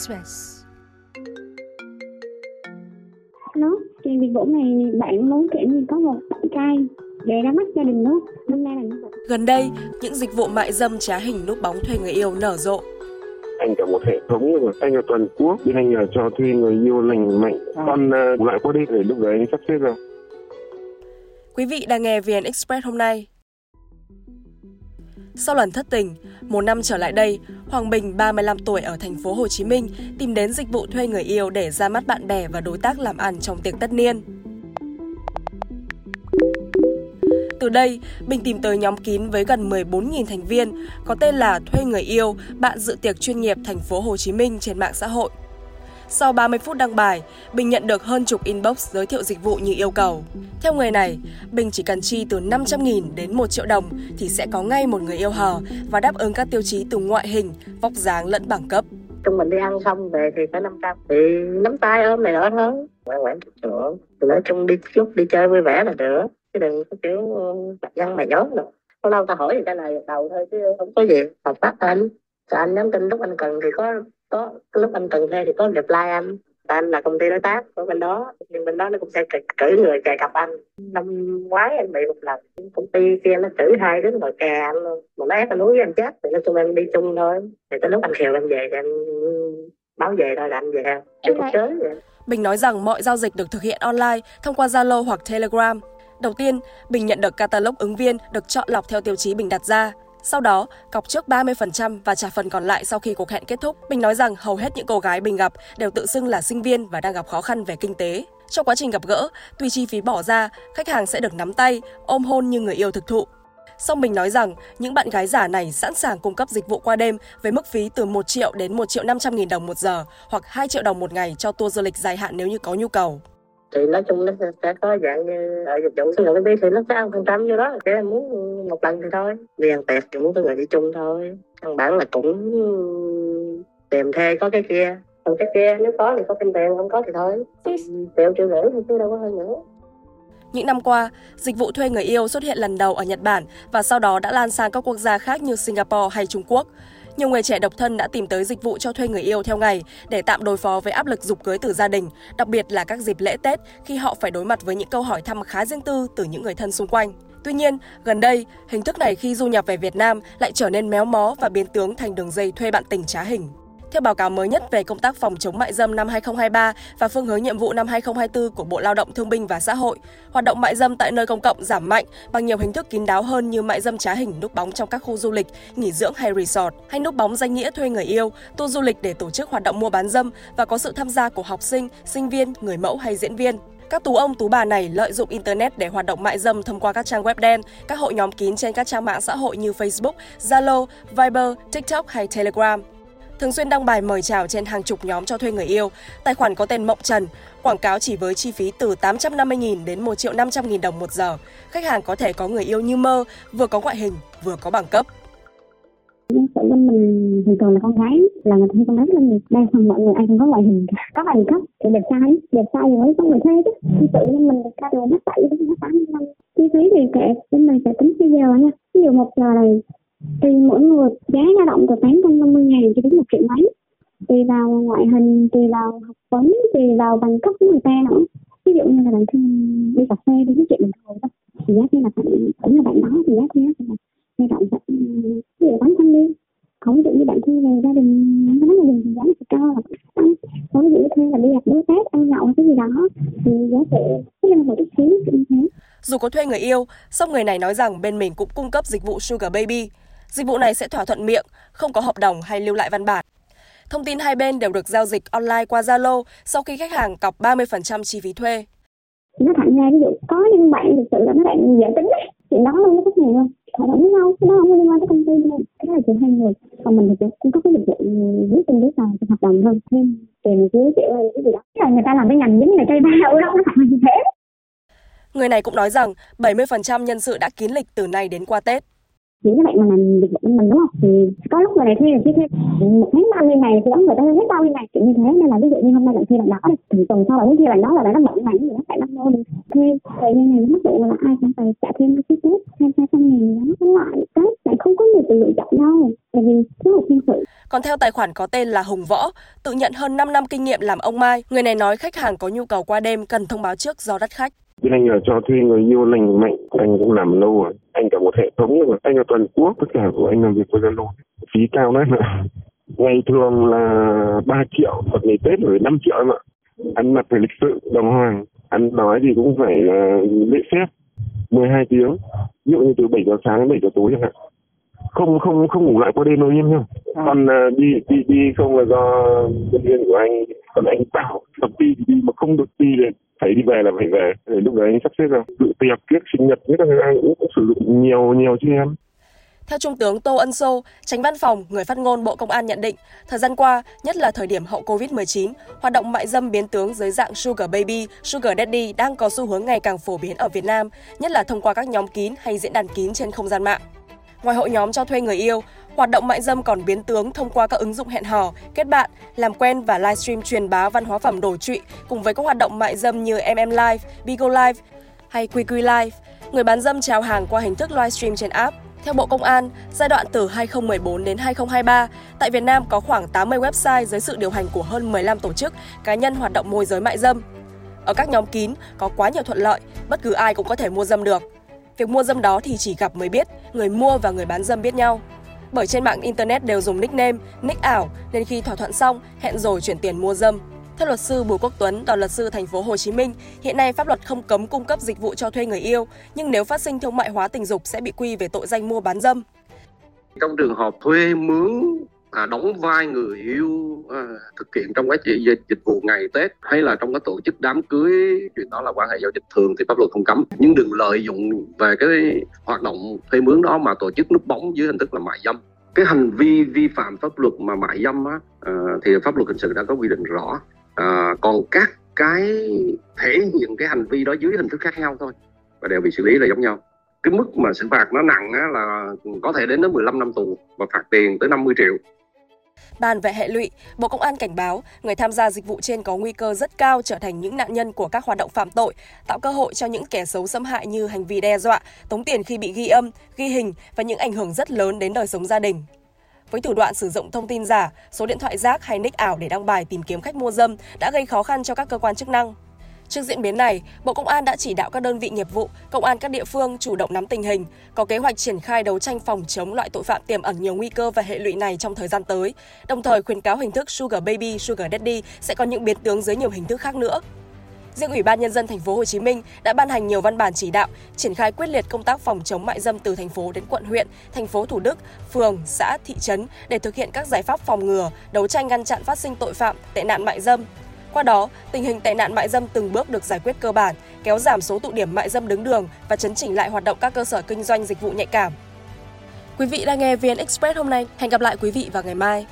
Express. Nó, chuyện dịch vụ này bạn muốn kiểu như có một bạn trai để ra mắt gia đình đó. Hôm nay là như vậy. Gần đây, những dịch vụ mại dâm trá hình núp bóng thuê người yêu nở rộ. anh cả một hệ thống rồi anh ở toàn quốc bên anh là cho thuê người yêu lành mạnh con uh, lại qua đi để lúc đấy anh sắp xếp ra Quý vị đang nghe VN Express hôm nay. Sau lần thất tình, một năm trở lại đây, Hoàng Bình, 35 tuổi ở thành phố Hồ Chí Minh, tìm đến dịch vụ thuê người yêu để ra mắt bạn bè và đối tác làm ăn trong tiệc tất niên. Từ đây, Bình tìm tới nhóm kín với gần 14.000 thành viên, có tên là Thuê người yêu, bạn dự tiệc chuyên nghiệp thành phố Hồ Chí Minh trên mạng xã hội. Sau 30 phút đăng bài, Bình nhận được hơn chục inbox giới thiệu dịch vụ như yêu cầu. Theo người này, Bình chỉ cần chi từ 500.000 đến 1 triệu đồng thì sẽ có ngay một người yêu hờ và đáp ứng các tiêu chí từ ngoại hình, vóc dáng lẫn bảng cấp. Trong mình đi ăn xong về thì có năm trăm thì nắm tay ôm này nọ thôi ngoan ngoãn chút nữa nói chung đi chút đi chơi vui vẻ là được chứ đừng có kiểu mặt văn mày nhốt được lâu lâu ta hỏi thì trả lời đầu thôi chứ không có gì hợp tác anh rồi anh nhắn tin lúc anh cần thì có có lúc anh cần thuê thì có reply anh. Và anh là công ty đối tác của bên đó nhưng bên đó nó cũng sẽ cử, người kè cặp anh. Năm ngoái anh bị một lần công ty kia nó cử hai đứa ngồi kè anh luôn. Nó ép anh uống với anh chết thì nói chung em đi chung thôi. Thì tới lúc anh khều em về thì anh báo về thôi là anh về. Chứ không tới vậy. Bình nói rằng mọi giao dịch được thực hiện online thông qua Zalo hoặc Telegram. Đầu tiên, Bình nhận được catalog ứng viên được chọn lọc theo tiêu chí Bình đặt ra. Sau đó, cọc trước 30% và trả phần còn lại sau khi cuộc hẹn kết thúc. Bình nói rằng hầu hết những cô gái Bình gặp đều tự xưng là sinh viên và đang gặp khó khăn về kinh tế. Trong quá trình gặp gỡ, tuy chi phí bỏ ra, khách hàng sẽ được nắm tay, ôm hôn như người yêu thực thụ. Song Bình nói rằng những bạn gái giả này sẵn sàng cung cấp dịch vụ qua đêm với mức phí từ 1 triệu đến 1 triệu 500 nghìn đồng một giờ hoặc 2 triệu đồng một ngày cho tour du lịch dài hạn nếu như có nhu cầu thì nói chung nó sẽ, có dạng như ở dịch vụ sử dụng cái thì nó sẽ ăn phần trăm vô đó. Chỉ là muốn một lần thì thôi. Đi ăn tiệc thì muốn có người đi chung thôi. Căn bản là cũng tìm thuê có cái kia. Còn cái kia nếu có thì có thêm tiền không có thì thôi. Triệu triệu rưỡi thì chứ đâu có hơn nữa Những năm qua, dịch vụ thuê người yêu xuất hiện lần đầu ở Nhật Bản và sau đó đã lan sang các quốc gia khác như Singapore hay Trung Quốc. Nhiều người trẻ độc thân đã tìm tới dịch vụ cho thuê người yêu theo ngày để tạm đối phó với áp lực dục cưới từ gia đình, đặc biệt là các dịp lễ Tết khi họ phải đối mặt với những câu hỏi thăm khá riêng tư từ những người thân xung quanh. Tuy nhiên, gần đây, hình thức này khi du nhập về Việt Nam lại trở nên méo mó và biến tướng thành đường dây thuê bạn tình trá hình. Theo báo cáo mới nhất về công tác phòng chống mại dâm năm 2023 và phương hướng nhiệm vụ năm 2024 của Bộ Lao động Thương binh và Xã hội, hoạt động mại dâm tại nơi công cộng giảm mạnh bằng nhiều hình thức kín đáo hơn như mại dâm trá hình núp bóng trong các khu du lịch, nghỉ dưỡng hay resort, hay núp bóng danh nghĩa thuê người yêu, tour du lịch để tổ chức hoạt động mua bán dâm và có sự tham gia của học sinh, sinh viên, người mẫu hay diễn viên. Các tú ông tú bà này lợi dụng internet để hoạt động mại dâm thông qua các trang web đen, các hội nhóm kín trên các trang mạng xã hội như Facebook, Zalo, Viber, TikTok hay Telegram thường xuyên đăng bài mời chào trên hàng chục nhóm cho thuê người yêu. Tài khoản có tên Mộng Trần, quảng cáo chỉ với chi phí từ 850.000 đến 1 triệu 500 000 đồng một giờ. Khách hàng có thể có người yêu như mơ, vừa có ngoại hình, vừa có bằng cấp. Sự mình thường thường là con gái là người thân con gái nên mình đa phần mọi người ai cũng có ngoại hình cả có bằng cấp thì đẹp trai đẹp trai thì mới có người thấy chứ Nhân sự bên mình ca đồ mắc bảy đến mắc tám năm chi phí thì kệ bên mình sẽ tính theo giờ nha ví dụ một giờ này tùy mỗi người giá dao động từ tám trăm năm mươi ngàn cho đến một triệu mấy. Tùy vào ngoại hình tùy vào học vấn tùy vào bằng cấp của người ta nữa. Ví dụ như là bạn thân đi cà phê đi nói chuyện bình thường đó thì giá thuê là bạn cũng là bạn đó thì giá thuê là dao động sẽ ví dụ bán trăm đi. Còn ví dụ như bạn thuê về gia đình nó nói là đình thì giá nó sẽ cao là tăng còn ví dụ như thuê là đi gặp đối tác ăn nhậu cái gì đó thì giá sẽ cái lên một chút xíu Dù có thuê người yêu, song người này nói rằng bên mình cũng cung cấp dịch vụ Sugar Baby. Dịch vụ này sẽ thỏa thuận miệng, không có hợp đồng hay lưu lại văn bản. Thông tin hai bên đều được giao dịch online qua Zalo sau khi khách hàng cọc 30% chi phí thuê. nó thẳng ra ví dụ có những bạn thực sự là mấy bạn dễ tính ấy, chuyện đó luôn nó rất nhiều luôn thỏa thuận với nhau cái đó không liên quan tới công ty đâu cái là chuyện hai người còn mình thì chỉ cũng có cái dịch vụ trên giấy tờ trên hợp đồng thôi thêm tiền dưới triệu hay cái gì đó Tức là người ta làm cái ngành như là cây bao đó nó là như thế Người này cũng nói rằng 70% nhân sự đã kín lịch từ nay đến qua Tết những cái bạn mà làm dịch vụ bên mình đúng không? Thì có lúc người này thuê là kia thuê một tháng bao nhiêu ngày thì đóng người ta hết bao nhiêu ngày kiểu như thế. Nên là ví dụ như hôm nay bạn thuê bạn đó thì tuần sau bạn muốn thuê bạn đó là bạn nó bận bạn thì nó phải năm đô đi. Thuê thời gian này mất dụ là ai cũng phải trả thêm cái phí tết hai trăm nghìn đó. Cũng lại cái bạn không có nhiều sự lựa chọn đâu tại vì rất một nhân sự Còn theo tài khoản có tên là Hùng Võ, tự nhận hơn 5 năm kinh nghiệm làm ông Mai, người này nói khách hàng có nhu cầu qua đêm cần thông báo trước do đắt khách bên anh là cho thuê người yêu lành mạnh, anh cũng làm lâu rồi. Anh cả một hệ thống rồi anh ở toàn quốc, tất cả của anh làm việc với zalo. Phí cao đấy mà. Ngày thường là 3 triệu, một ngày tết rồi 5 triệu em ạ. Ăn mặc phải lịch sự đồng hoàng. Ăn nói thì cũng phải là lễ phép 12 tiếng. Ví dụ như từ 7 giờ sáng đến 7 giờ tối chẳng hạn không không không ngủ lại qua đêm đâu em nhá. Còn à, đi đi đi không là do nhân viên của anh còn anh bảo tập đi thì đi mà không được đi thì phải đi về là phải về. Để lúc đấy anh sắp xếp ra tự tiệc kiếp sinh nhật nhất là người ta cũng, cũng sử dụng nhiều nhiều chứ em Theo Trung tướng Tô Ân Sô, tránh văn phòng, người phát ngôn Bộ Công an nhận định, thời gian qua, nhất là thời điểm hậu Covid-19, hoạt động mại dâm biến tướng dưới dạng Sugar Baby, Sugar Daddy đang có xu hướng ngày càng phổ biến ở Việt Nam, nhất là thông qua các nhóm kín hay diễn đàn kín trên không gian mạng. Ngoài hội nhóm cho thuê người yêu, hoạt động mại dâm còn biến tướng thông qua các ứng dụng hẹn hò, kết bạn, làm quen và livestream truyền bá văn hóa phẩm đổi trụy cùng với các hoạt động mại dâm như MM Live, Bigo Live hay QQ Live. Người bán dâm chào hàng qua hình thức livestream trên app. Theo Bộ Công an, giai đoạn từ 2014 đến 2023, tại Việt Nam có khoảng 80 website dưới sự điều hành của hơn 15 tổ chức, cá nhân hoạt động môi giới mại dâm. Ở các nhóm kín có quá nhiều thuận lợi, bất cứ ai cũng có thể mua dâm được. Việc mua dâm đó thì chỉ gặp mới biết, người mua và người bán dâm biết nhau. Bởi trên mạng internet đều dùng nickname, nick ảo nên khi thỏa thuận xong, hẹn rồi chuyển tiền mua dâm. Theo luật sư Bùi Quốc Tuấn, đoàn luật sư thành phố Hồ Chí Minh, hiện nay pháp luật không cấm cung cấp dịch vụ cho thuê người yêu, nhưng nếu phát sinh thương mại hóa tình dục sẽ bị quy về tội danh mua bán dâm. trong trường hợp thuê mướn à, đóng vai người yêu à, thực hiện trong quá trình dịch, dịch vụ ngày Tết hay là trong cái tổ chức đám cưới chuyện đó là quan hệ giao dịch thường thì pháp luật không cấm. Nhưng đừng lợi dụng về cái hoạt động thuê mướn đó mà tổ chức núp bóng dưới hình thức là mại dâm. Cái hành vi vi phạm pháp luật mà mại dâm á à, thì pháp luật hình sự đã có quy định rõ. À, còn các cái thể hiện cái hành vi đó dưới hình thức khác nhau thôi và đều bị xử lý là giống nhau. Cái mức mà xử phạt nó nặng á, là có thể đến đến 15 năm tù và phạt tiền tới 50 triệu. Bàn về hệ lụy, Bộ Công an cảnh báo người tham gia dịch vụ trên có nguy cơ rất cao trở thành những nạn nhân của các hoạt động phạm tội, tạo cơ hội cho những kẻ xấu xâm hại như hành vi đe dọa, tống tiền khi bị ghi âm, ghi hình và những ảnh hưởng rất lớn đến đời sống gia đình. Với thủ đoạn sử dụng thông tin giả, số điện thoại rác hay nick ảo để đăng bài tìm kiếm khách mua dâm đã gây khó khăn cho các cơ quan chức năng. Trước diễn biến này, Bộ Công an đã chỉ đạo các đơn vị nghiệp vụ, công an các địa phương chủ động nắm tình hình, có kế hoạch triển khai đấu tranh phòng chống loại tội phạm tiềm ẩn nhiều nguy cơ và hệ lụy này trong thời gian tới, đồng thời khuyến cáo hình thức Sugar Baby, Sugar Daddy sẽ có những biến tướng dưới nhiều hình thức khác nữa. Riêng Ủy ban nhân dân thành phố Hồ Chí Minh đã ban hành nhiều văn bản chỉ đạo triển khai quyết liệt công tác phòng chống mại dâm từ thành phố đến quận huyện, thành phố Thủ Đức, phường, xã, thị trấn để thực hiện các giải pháp phòng ngừa, đấu tranh ngăn chặn phát sinh tội phạm, tệ nạn mại dâm, qua đó, tình hình tệ nạn mại dâm từng bước được giải quyết cơ bản, kéo giảm số tụ điểm mại dâm đứng đường và chấn chỉnh lại hoạt động các cơ sở kinh doanh dịch vụ nhạy cảm. Quý vị đang nghe VN Express hôm nay. Hẹn gặp lại quý vị vào ngày mai.